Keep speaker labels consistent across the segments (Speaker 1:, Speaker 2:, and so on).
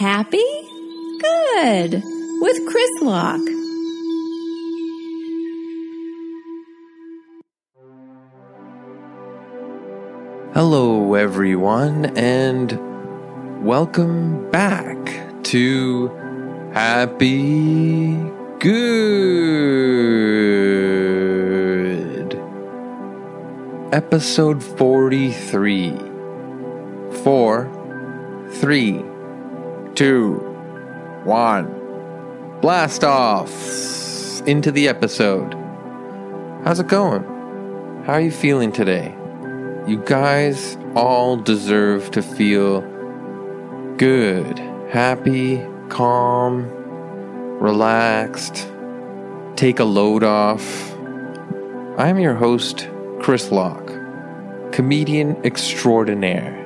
Speaker 1: Happy? Good. With Chris Locke.
Speaker 2: Hello, everyone, and welcome back to Happy Good. Episode 43. Four, three, two, one. Blast off into the episode. How's it going? How are you feeling today? You guys all deserve to feel good, happy, calm, relaxed, take a load off. I'm your host, Chris Locke, comedian extraordinaire.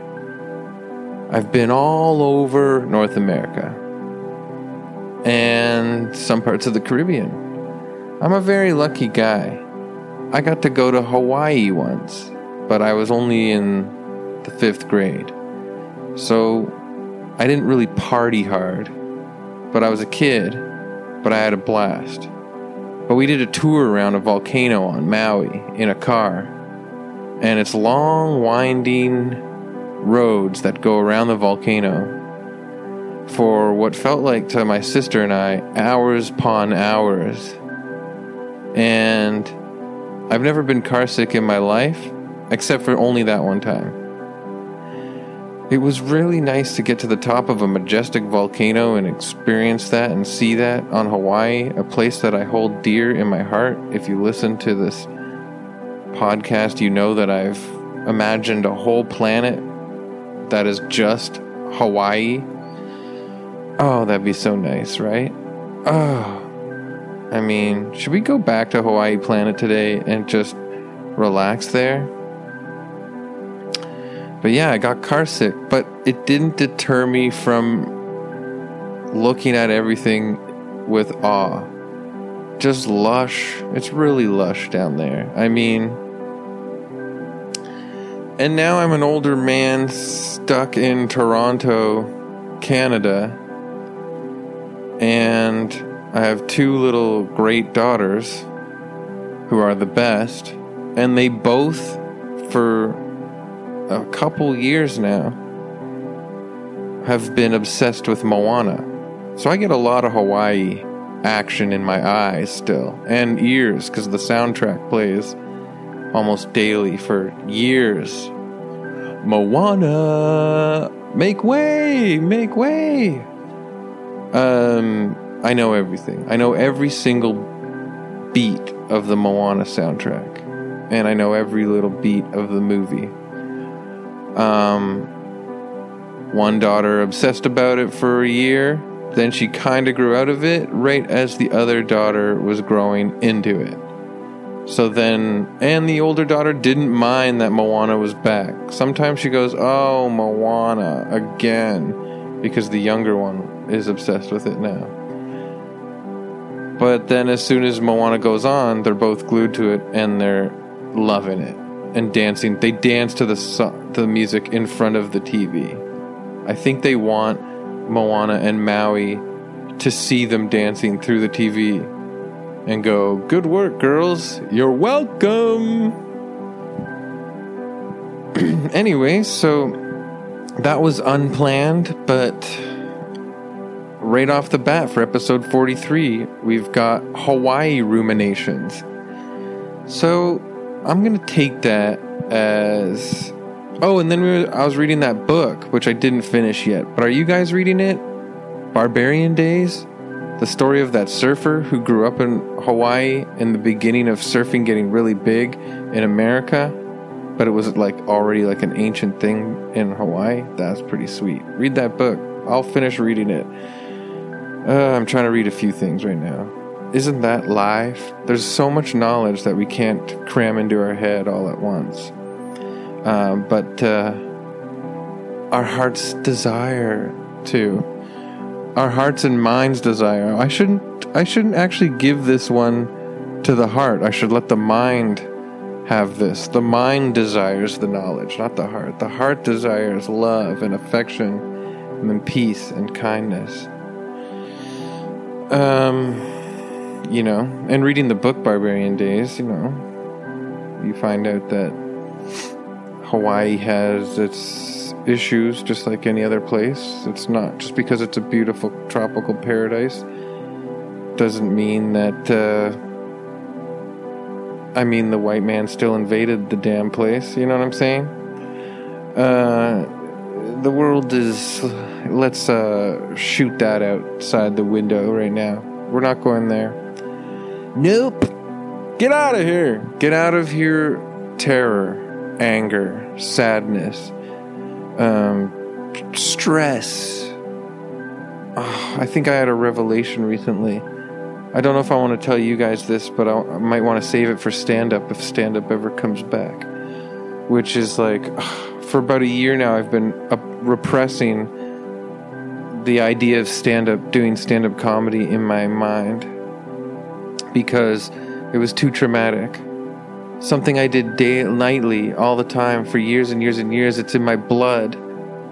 Speaker 2: I've been all over North America and some parts of the Caribbean. I'm a very lucky guy. I got to go to Hawaii once but I was only in the fifth grade. So I didn't really party hard, but I was a kid, but I had a blast. But we did a tour around a volcano on Maui in a car, and it's long, winding roads that go around the volcano for what felt like to my sister and I hours upon hours. And I've never been carsick in my life, except for only that one time. It was really nice to get to the top of a majestic volcano and experience that and see that on Hawaii, a place that I hold dear in my heart. If you listen to this podcast, you know that I've imagined a whole planet that is just Hawaii. Oh, that'd be so nice, right? Oh, I mean, should we go back to Hawaii Planet today and just relax there? But yeah, I got car sick, but it didn't deter me from looking at everything with awe. Just lush. It's really lush down there. I mean, and now I'm an older man stuck in Toronto, Canada, and I have two little great daughters who are the best, and they both, for a couple years now have been obsessed with Moana. So I get a lot of Hawaii action in my eyes still and ears because the soundtrack plays almost daily for years. Moana, make way, make way. Um, I know everything. I know every single beat of the Moana soundtrack, and I know every little beat of the movie. Um, one daughter obsessed about it for a year. Then she kind of grew out of it right as the other daughter was growing into it. So then, and the older daughter didn't mind that Moana was back. Sometimes she goes, Oh, Moana, again, because the younger one is obsessed with it now. But then, as soon as Moana goes on, they're both glued to it and they're loving it and dancing. They dance to the so- the music in front of the TV. I think they want Moana and Maui to see them dancing through the TV and go, "Good work, girls. You're welcome." anyway, so that was unplanned, but right off the bat for episode 43, we've got Hawaii ruminations. So I'm going to take that as. Oh, and then we were, I was reading that book, which I didn't finish yet. But are you guys reading it? Barbarian Days? The story of that surfer who grew up in Hawaii in the beginning of surfing getting really big in America, but it was like already like an ancient thing in Hawaii. That's pretty sweet. Read that book. I'll finish reading it. Uh, I'm trying to read a few things right now. Isn't that life? There's so much knowledge that we can't cram into our head all at once. Um, but uh, our heart's desire to, our hearts and minds desire. I shouldn't. I shouldn't actually give this one to the heart. I should let the mind have this. The mind desires the knowledge, not the heart. The heart desires love and affection, and peace and kindness. Um, you know, and reading the book Barbarian Days, you know, you find out that Hawaii has its issues just like any other place. It's not just because it's a beautiful tropical paradise doesn't mean that uh, I mean the white man still invaded the damn place. You know what I'm saying? Uh, the world is. Let's uh, shoot that outside the window right now. We're not going there. Nope. Get out of here. Get out of here. Terror, anger, sadness, um, stress. Oh, I think I had a revelation recently. I don't know if I want to tell you guys this, but I, I might want to save it for stand up if stand up ever comes back. Which is like, for about a year now, I've been repressing the idea of stand up, doing stand up comedy in my mind because it was too traumatic. Something I did day nightly all the time for years and years and years. It's in my blood.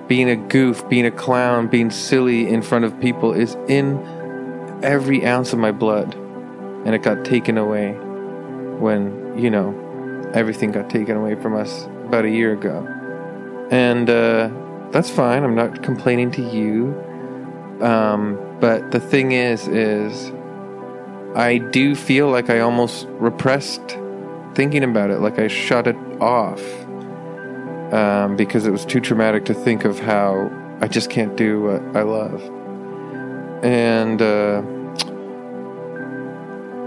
Speaker 2: Being a goof, being a clown, being silly in front of people is in every ounce of my blood. And it got taken away when, you know, everything got taken away from us about a year ago. And uh, that's fine. I'm not complaining to you. Um, but the thing is, is I do feel like I almost repressed thinking about it, like I shut it off um, because it was too traumatic to think of how I just can't do what I love. And uh,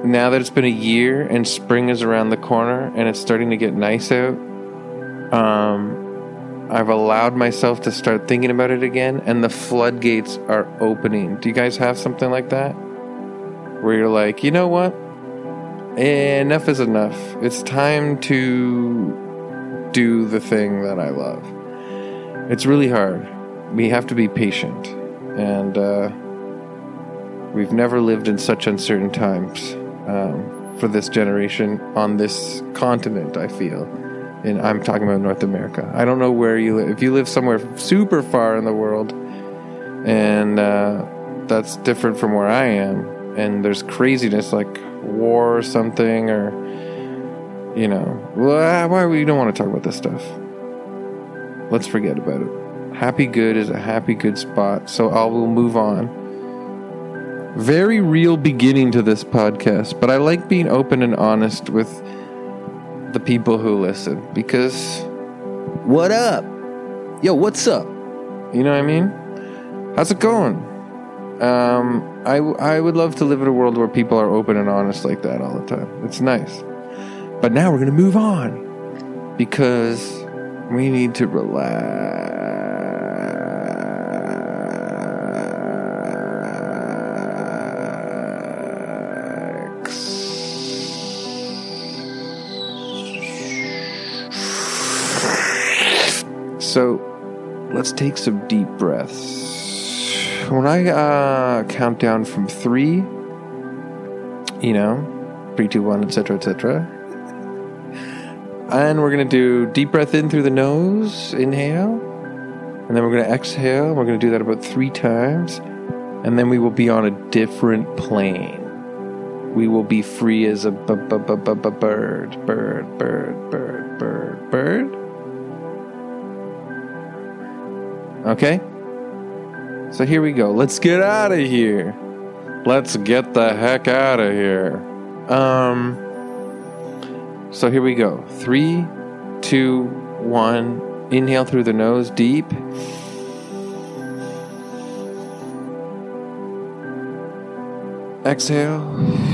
Speaker 2: now that it's been a year and spring is around the corner and it's starting to get nice out, um, I've allowed myself to start thinking about it again, and the floodgates are opening. Do you guys have something like that? Where you're like, you know what? Enough is enough. It's time to do the thing that I love. It's really hard. We have to be patient. And uh, we've never lived in such uncertain times um, for this generation on this continent, I feel. And I'm talking about North America. I don't know where you live. If you live somewhere super far in the world, and uh, that's different from where I am, and there's craziness like war or something, or you know, why we don't want to talk about this stuff. Let's forget about it. Happy good is a happy good spot, so I will move on. Very real beginning to this podcast, but I like being open and honest with the people who listen because what up? Yo, what's up? You know what I mean? How's it going? Um, I, I would love to live in a world where people are open and honest like that all the time. It's nice. But now we're going to move on because we need to relax. So let's take some deep breaths. When I uh, count down from three, you know, three, two, one, etc., etc. And we're going to do deep breath in through the nose, inhale. And then we're going to exhale. We're going to do that about three times. And then we will be on a different plane. We will be free as a b- b- b- b- b- bird, bird, bird, bird, bird, bird. Okay? So here we go. Let's get out of here. Let's get the heck out of here. Um. So here we go. Three, two, one. Inhale through the nose deep. Exhale.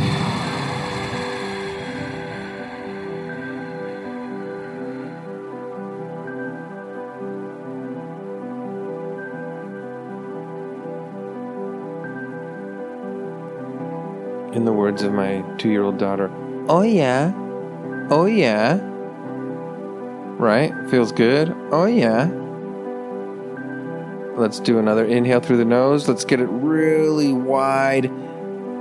Speaker 2: In the words of my two year old daughter, Oh, yeah. Oh, yeah. Right? Feels good. Oh, yeah. Let's do another inhale through the nose. Let's get it really wide.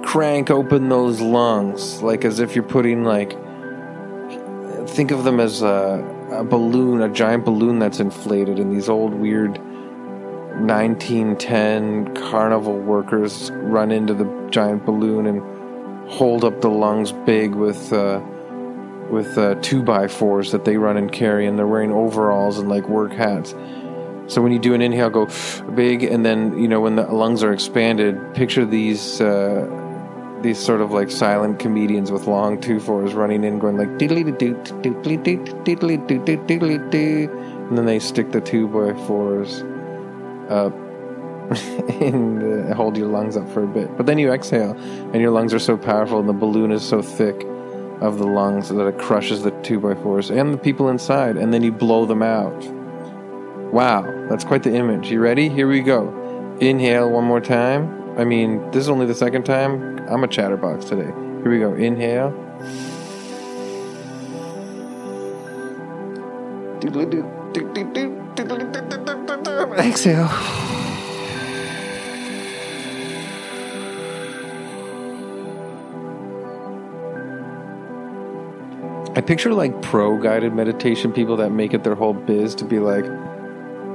Speaker 2: Crank open those lungs, like as if you're putting, like, think of them as a, a balloon, a giant balloon that's inflated in these old weird 1910 carnival workers run into the giant balloon and hold up the lungs big with uh, with uh, two by fours that they run and carry, and they're wearing overalls and like work hats. So when you do an inhale, go big, and then you know when the lungs are expanded, picture these uh, these sort of like silent comedians with long two fours running in, going like diddly doo diddly doo diddly doo diddly doo, and then they stick the two by fours up and uh, hold your lungs up for a bit. But then you exhale, and your lungs are so powerful, and the balloon is so thick of the lungs that it crushes the two by fours and the people inside, and then you blow them out. Wow, that's quite the image. You ready? Here we go. Inhale one more time. I mean, this is only the second time. I'm a chatterbox today. Here we go. Inhale. Exhale. I picture like pro guided meditation people that make it their whole biz to be like,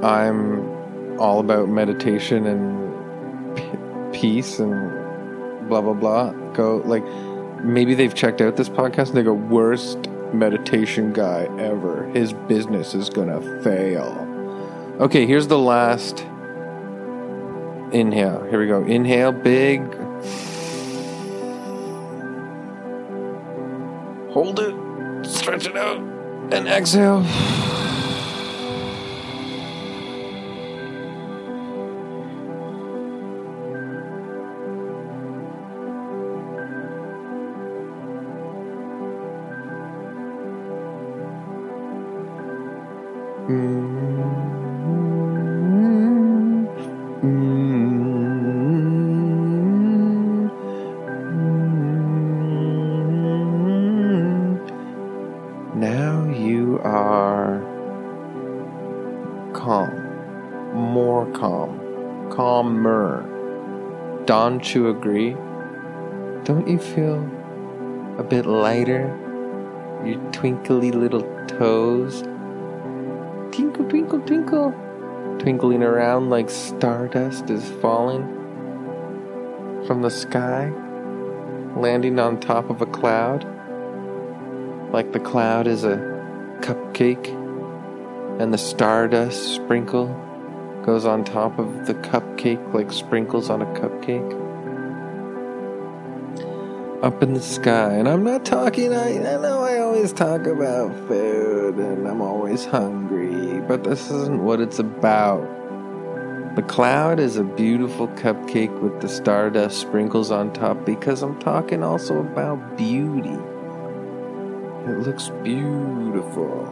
Speaker 2: I'm all about meditation and p- peace and blah, blah, blah. Go, like, maybe they've checked out this podcast and they go, worst meditation guy ever. His business is going to fail. Okay, here's the last inhale. Here we go. Inhale, big. Hold it stretch it out, and exhale. Now Don't you agree? Don't you feel a bit lighter? Your twinkly little toes twinkle, twinkle, twinkle, twinkling around like stardust is falling from the sky, landing on top of a cloud like the cloud is a cupcake and the stardust sprinkle goes on top of the cupcake like sprinkles on a cupcake up in the sky and i'm not talking I, I know i always talk about food and i'm always hungry but this isn't what it's about the cloud is a beautiful cupcake with the stardust sprinkles on top because i'm talking also about beauty it looks beautiful.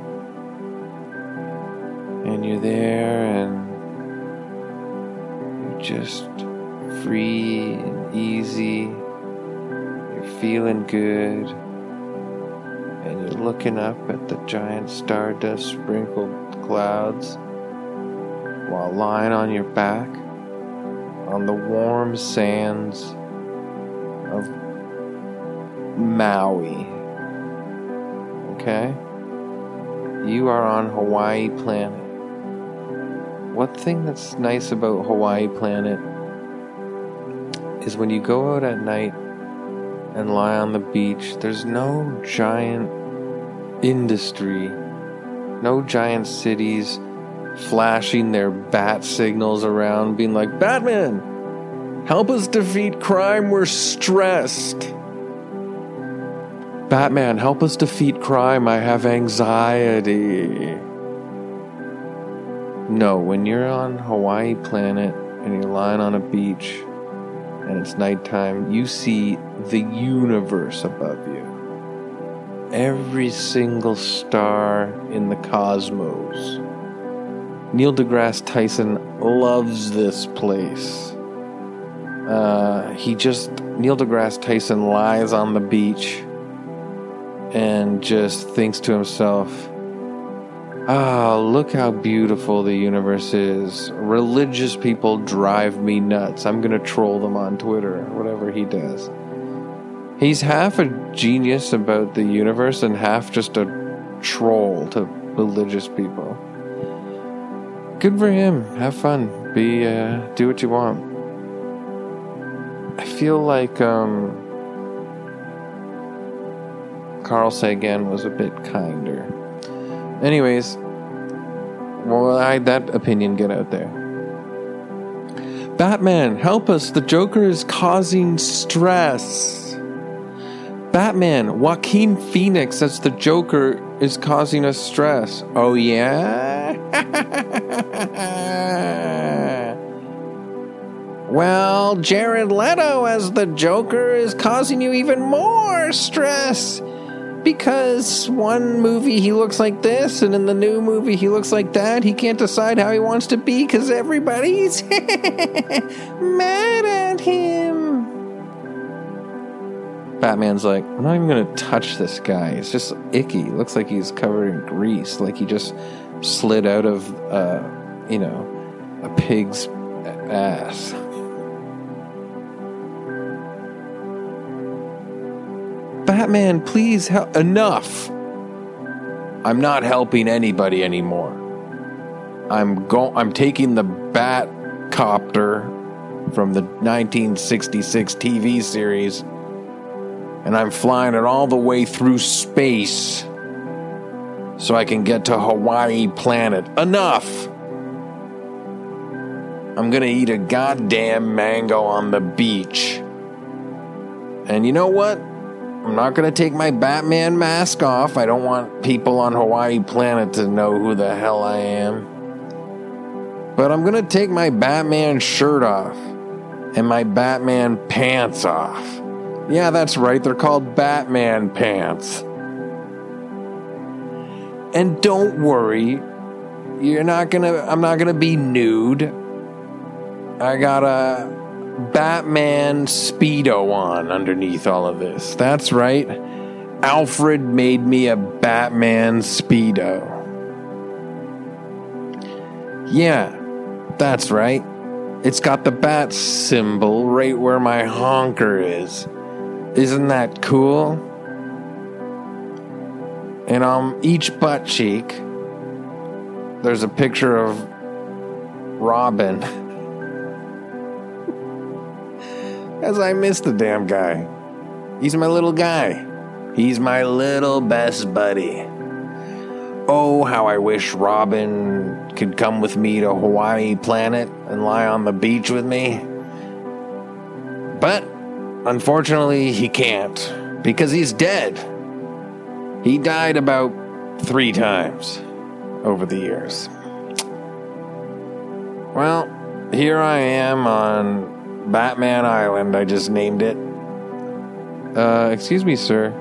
Speaker 2: And you're there and you're just free and easy. You're feeling good. And you're looking up at the giant stardust sprinkled clouds while lying on your back on the warm sands of Maui okay? You are on Hawaii Planet. One thing that's nice about Hawaii Planet is when you go out at night and lie on the beach, there's no giant industry, no giant cities flashing their bat signals around, being like, Batman, help us defeat crime, we're stressed. Batman, help us defeat crime. I have anxiety. No, when you're on Hawaii planet and you're lying on a beach and it's nighttime, you see the universe above you. Every single star in the cosmos. Neil deGrasse Tyson loves this place. Uh, he just, Neil deGrasse Tyson lies on the beach and just thinks to himself, Ah, look how beautiful the universe is. Religious people drive me nuts. I'm going to troll them on Twitter, whatever he does. He's half a genius about the universe and half just a troll to religious people. Good for him. Have fun. Be uh, do what you want. I feel like um, Carl Sagan was a bit kinder. Anyways, well, I that opinion get out there. Batman, help us! The Joker is causing stress. Batman, Joaquin Phoenix as the Joker is causing us stress. Oh, yeah? well, Jared Leto as the Joker is causing you even more stress. Because one movie he looks like this, and in the new movie he looks like that. He can't decide how he wants to be because everybody's mad at him. Batman's like, I'm not even gonna touch this guy. It's just icky. Looks like he's covered in grease, like he just slid out of, uh, you know, a pig's ass. Batman, please help. Enough. I'm not helping anybody anymore. I'm go. I'm taking the Bat Copter from the 1966 TV series and I'm flying it all the way through space so I can get to Hawaii planet. Enough! I'm gonna eat a goddamn mango on the beach. And you know what? I'm not gonna take my Batman mask off. I don't want people on Hawaii planet to know who the hell I am. But I'm gonna take my Batman shirt off and my Batman pants off. Yeah, that's right. They're called Batman pants. And don't worry, you're not gonna, I'm not gonna be nude. I got a Batman Speedo on underneath all of this. That's right. Alfred made me a Batman Speedo. Yeah, that's right. It's got the bat symbol right where my honker is. Isn't that cool? And on each butt cheek, there's a picture of Robin. As I miss the damn guy. He's my little guy. He's my little best buddy. Oh, how I wish Robin could come with me to Hawaii Planet and lie on the beach with me. But Unfortunately, he can't because he's dead. He died about three times over the years. Well, here I am on Batman Island. I just named it. Uh, excuse me, sir.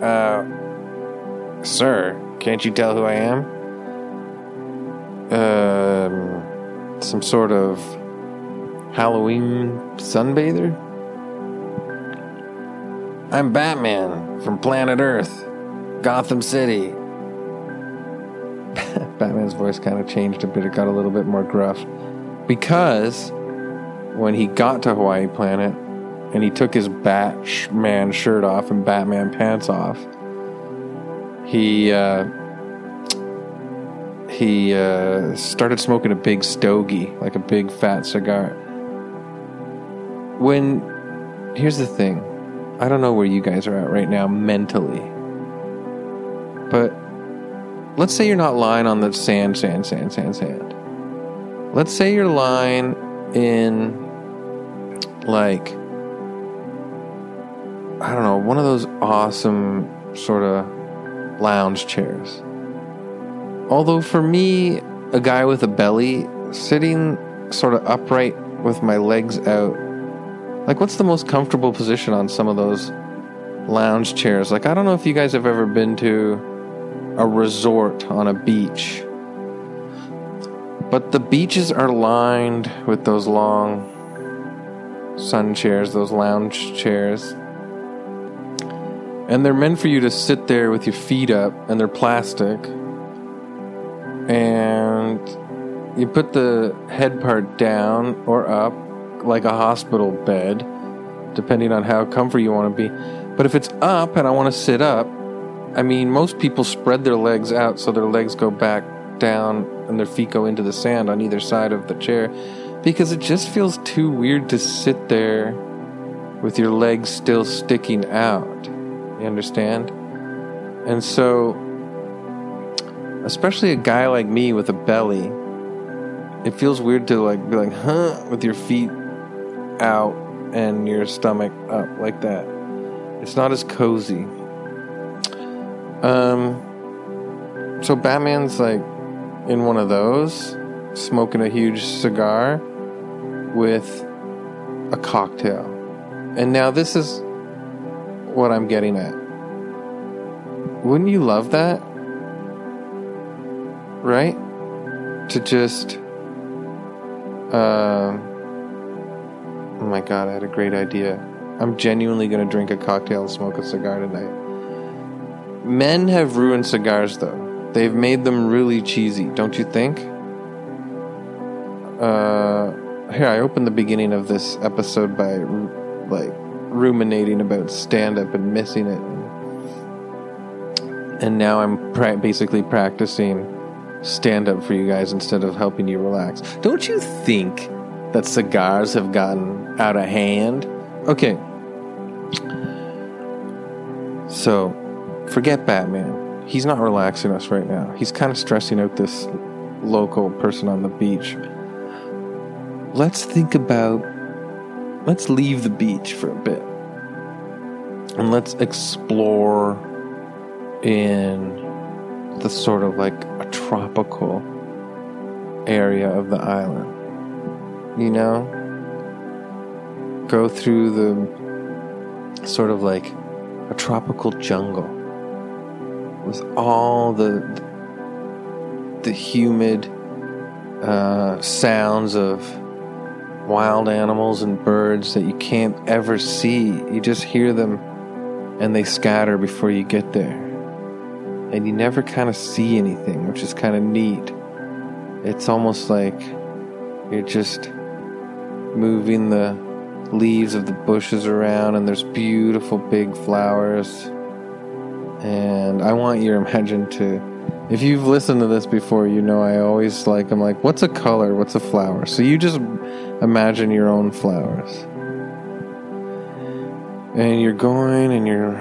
Speaker 2: Uh, sir, can't you tell who I am? Um, some sort of Halloween sunbather? I'm Batman from planet Earth, Gotham City. Batman's voice kind of changed a bit. It got a little bit more gruff. Because when he got to Hawaii Planet and he took his Batman shirt off and Batman pants off, he uh, he uh, started smoking a big stogie, like a big fat cigar. When here's the thing I don't know where you guys are at right now mentally. But let's say you're not lying on the sand, sand, sand, sand, sand. Let's say you're lying in like I don't know, one of those awesome sort of lounge chairs. Although for me, a guy with a belly sitting sort of upright with my legs out like, what's the most comfortable position on some of those lounge chairs? Like, I don't know if you guys have ever been to a resort on a beach, but the beaches are lined with those long sun chairs, those lounge chairs. And they're meant for you to sit there with your feet up, and they're plastic. And you put the head part down or up, like a hospital bed, depending on how comfy you want to be. But if it's up and I want to sit up, I mean, most people spread their legs out so their legs go back down and their feet go into the sand on either side of the chair because it just feels too weird to sit there with your legs still sticking out. You understand? And so, especially a guy like me with a belly, it feels weird to like be like, huh, with your feet out and your stomach up like that. It's not as cozy. Um, so Batman's like in one of those, smoking a huge cigar with a cocktail. And now this is what I'm getting at. Wouldn't you love that? Right? To just. Uh, oh my god, I had a great idea. I'm genuinely going to drink a cocktail and smoke a cigar tonight. Men have ruined cigars, though. They've made them really cheesy, don't you think? Uh, here, I opened the beginning of this episode by like ruminating about stand up and missing it. And now I'm pra- basically practicing stand up for you guys instead of helping you relax. Don't you think that cigars have gotten out of hand? Okay. So, forget Batman. He's not relaxing us right now. He's kind of stressing out this local person on the beach. Let's think about. Let's leave the beach for a bit. And let's explore in the sort of like a tropical area of the island. You know? Go through the sort of like a tropical jungle with all the the humid uh, sounds of wild animals and birds that you can't ever see. You just hear them and they scatter before you get there. And you never kind of see anything, which is kind of neat. It's almost like you're just moving the leaves of the bushes around, and there's beautiful big flowers. And I want your imagination to. If you've listened to this before, you know I always like, I'm like, what's a color? What's a flower? So you just imagine your own flowers. And you're going and you're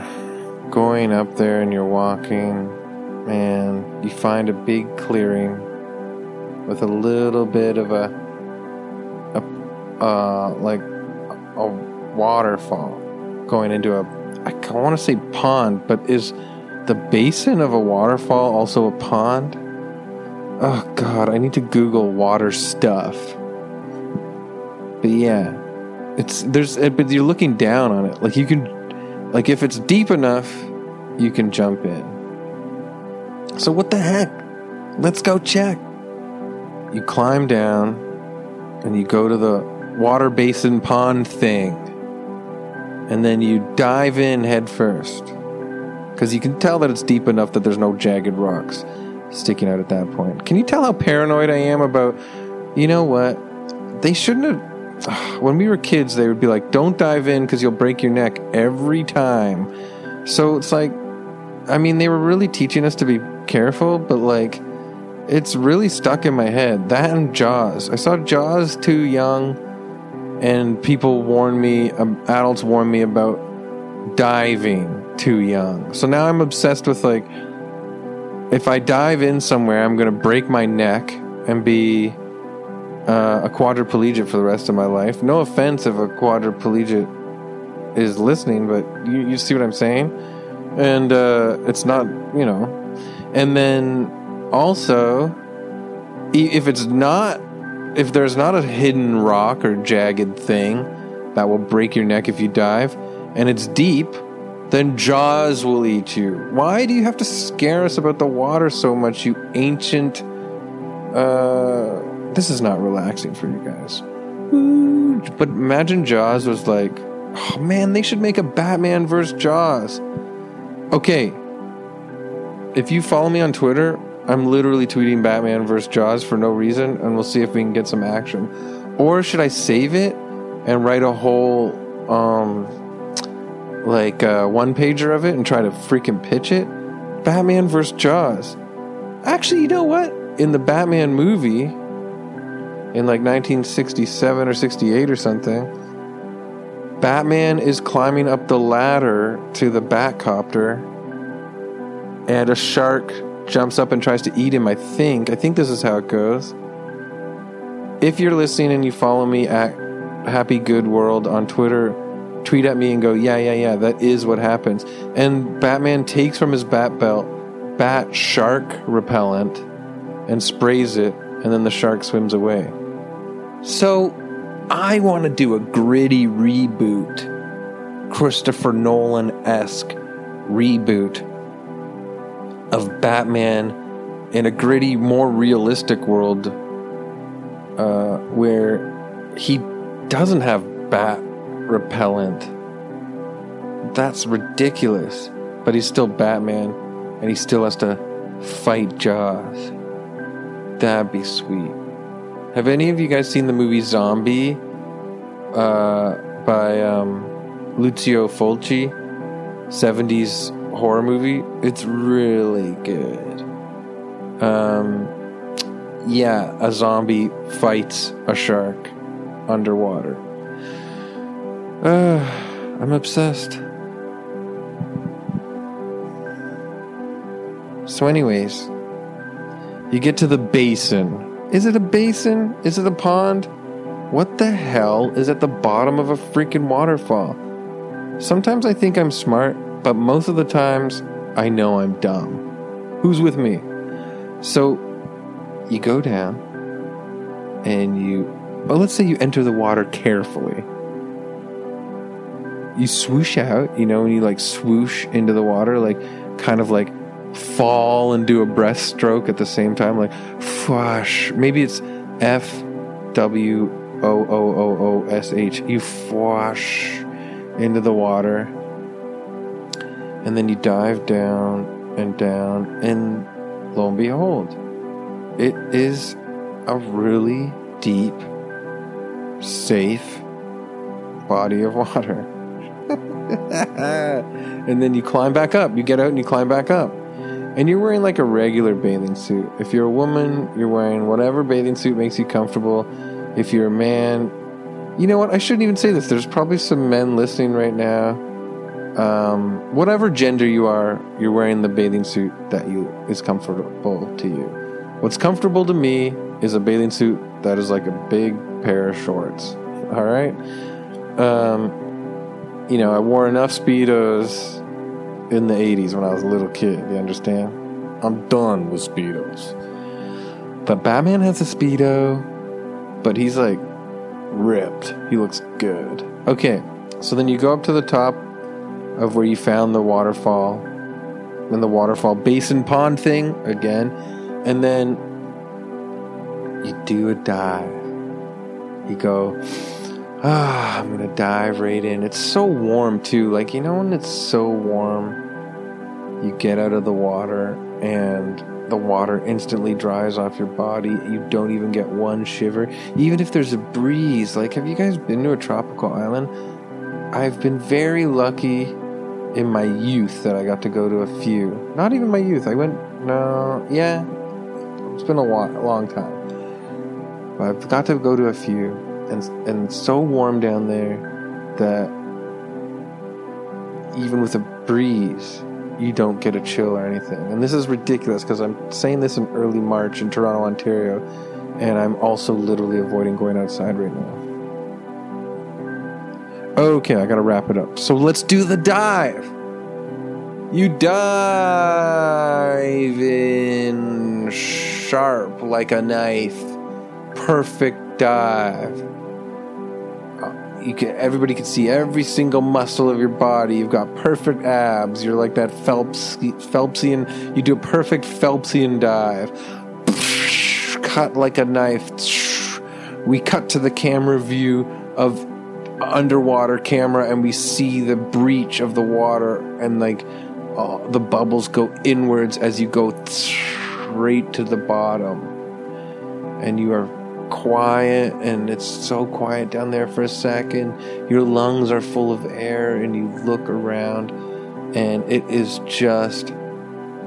Speaker 2: going up there and you're walking and you find a big clearing with a little bit of a, a uh, like a waterfall going into a I want to say pond, but is the basin of a waterfall also a pond? Oh god, I need to Google water stuff. But yeah, it's there's eh, but you're looking down on it. Like you can like if it's deep enough, you can jump in. So what the heck? Let's go check. You climb down and you go to the water basin pond thing. And then you dive in head first. Because you can tell that it's deep enough that there's no jagged rocks sticking out at that point. Can you tell how paranoid I am about, you know what? They shouldn't have. When we were kids, they would be like, don't dive in because you'll break your neck every time. So it's like, I mean, they were really teaching us to be careful, but like, it's really stuck in my head. That and Jaws. I saw Jaws too young, and people warned me, um, adults warned me about diving too young. So now I'm obsessed with like, if I dive in somewhere, I'm going to break my neck and be uh, a quadriplegic for the rest of my life. No offense if a quadriplegic is listening, but you, you see what I'm saying? And uh, it's not, you know. And then also, if it's not, if there's not a hidden rock or jagged thing that will break your neck if you dive, and it's deep, then Jaws will eat you. Why do you have to scare us about the water so much, you ancient. Uh, this is not relaxing for you guys. But imagine Jaws was like, oh man, they should make a Batman versus Jaws. Okay, if you follow me on Twitter, I'm literally tweeting Batman versus Jaws for no reason, and we'll see if we can get some action. Or should I save it and write a whole, um, like uh, one pager of it and try to freaking pitch it? Batman versus Jaws. Actually, you know what? in the Batman movie in like 1967 or 68 or something, Batman is climbing up the ladder to the Batcopter, and a shark jumps up and tries to eat him. I think. I think this is how it goes. If you're listening and you follow me at Happy Good World on Twitter, tweet at me and go, yeah, yeah, yeah, that is what happens. And Batman takes from his bat belt bat shark repellent and sprays it, and then the shark swims away. So I want to do a gritty reboot, Christopher Nolan esque reboot of Batman in a gritty, more realistic world uh, where he doesn't have bat repellent. That's ridiculous. But he's still Batman, and he still has to fight Jaws. That'd be sweet. Have any of you guys seen the movie Zombie uh, by um, Lucio Fulci? 70s horror movie. It's really good. Um, yeah, a zombie fights a shark underwater. Uh, I'm obsessed. So, anyways, you get to the basin. Is it a basin? Is it a pond? What the hell is at the bottom of a freaking waterfall? Sometimes I think I'm smart, but most of the times I know I'm dumb. Who's with me? So, you go down and you, well, let's say you enter the water carefully. You swoosh out, you know, and you like swoosh into the water, like kind of like fall and do a breaststroke at the same time, like fwash. Maybe it's F W O O O O S H. You fwash into the water, and then you dive down and down, and lo and behold, it is a really deep, safe body of water. and then you climb back up. You get out and you climb back up. And you're wearing like a regular bathing suit. If you're a woman, you're wearing whatever bathing suit makes you comfortable. If you're a man, you know what? I shouldn't even say this. There's probably some men listening right now. Um, whatever gender you are, you're wearing the bathing suit that you is comfortable to you. What's comfortable to me is a bathing suit that is like a big pair of shorts. All right. Um, you know, I wore enough speedos in the 80s when I was a little kid. You understand? I'm done with Speedos. But Batman has a Speedo, but he's like ripped. He looks good. Okay, so then you go up to the top of where you found the waterfall and the waterfall basin pond thing again, and then you do a dive. You go, ah, I'm gonna dive right in. It's so warm too. Like, you know, when it's so warm you get out of the water and the water instantly dries off your body. You don't even get one shiver. Even if there's a breeze, like, have you guys been to a tropical island? I've been very lucky in my youth that I got to go to a few. Not even my youth. I went, no, yeah, it's been a, while, a long time. But I've got to go to a few. And, and so warm down there that even with a breeze, you don't get a chill or anything. And this is ridiculous because I'm saying this in early March in Toronto, Ontario, and I'm also literally avoiding going outside right now. Okay, I gotta wrap it up. So let's do the dive. You dive in sharp like a knife. Perfect dive you can everybody can see every single muscle of your body. You've got perfect abs. You're like that Phelps Phelpsian. You do a perfect Phelpsian dive. Cut like a knife. We cut to the camera view of underwater camera, and we see the breach of the water, and like uh, the bubbles go inwards as you go straight to the bottom, and you are quiet and it's so quiet down there for a second. Your lungs are full of air and you look around and it is just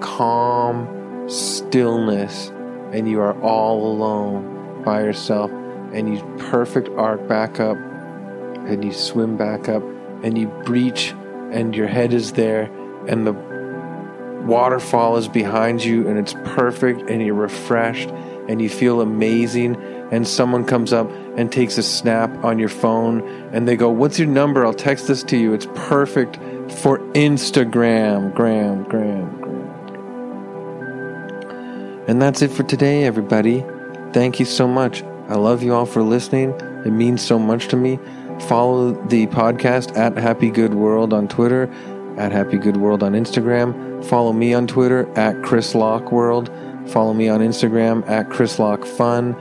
Speaker 2: calm stillness and you are all alone by yourself, and you perfect arc back up, and you swim back up, and you breach, and your head is there, and the waterfall is behind you, and it's perfect, and you're refreshed, and you feel amazing, and someone comes up and takes a snap on your phone, and they go, What's your number? I'll text this to you. It's perfect for Instagram. Gram, gram, gram. And that's it for today, everybody. Thank you so much. I love you all for listening. It means so much to me. Follow the podcast at Happy Good World on Twitter, at Happy Good World on Instagram. Follow me on Twitter at Chris Locke World. Follow me on Instagram at Chris Locke Fun.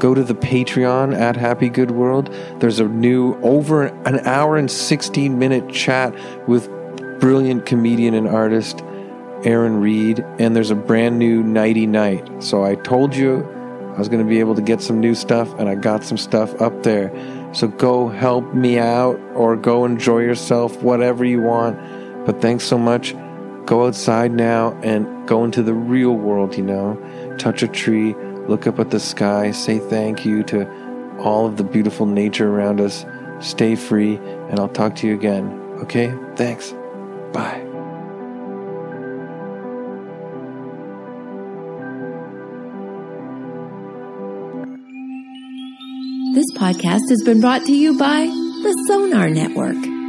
Speaker 2: Go to the Patreon at Happy Good World. There's a new over an hour and 16 minute chat with brilliant comedian and artist Aaron Reed, and there's a brand new Nighty Night. So I told you I was going to be able to get some new stuff, and I got some stuff up there. So go help me out or go enjoy yourself, whatever you want. But thanks so much. Go outside now and go into the real world, you know. Touch a tree, look up at the sky, say thank you to all of the beautiful nature around us. Stay free, and I'll talk to you again. Okay? Thanks. Bye.
Speaker 1: This podcast has been brought to you by the Sonar Network.